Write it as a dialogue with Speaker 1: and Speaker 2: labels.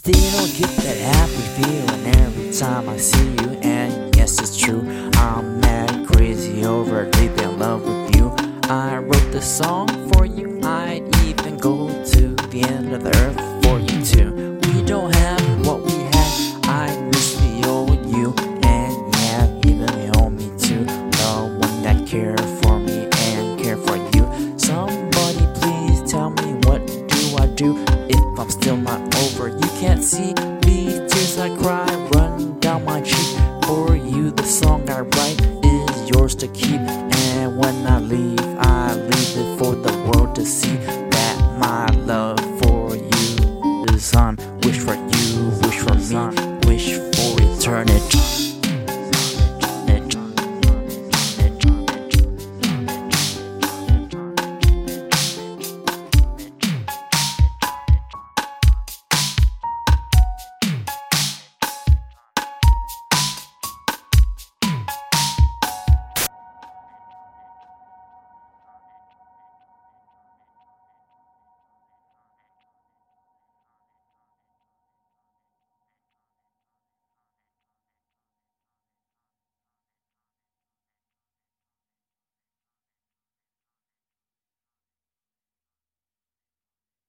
Speaker 1: still don't get that happy feeling every time I see you. And yes, it's true, I'm mad crazy over deep in love with you. I wrote the song for you, I'd even go to the end of the earth for you too. We don't have what we had, I miss the old you. And yeah, even the old me too. The one that cared for me and cared for you. Somebody please tell me what do I do if I'm still not over? You can't see these tears I cry run down my cheek. For you, the song I write is yours to keep. And when I leave, I leave it for the world to see that my love for you is on. Wish for you, wish for me, wish for eternity.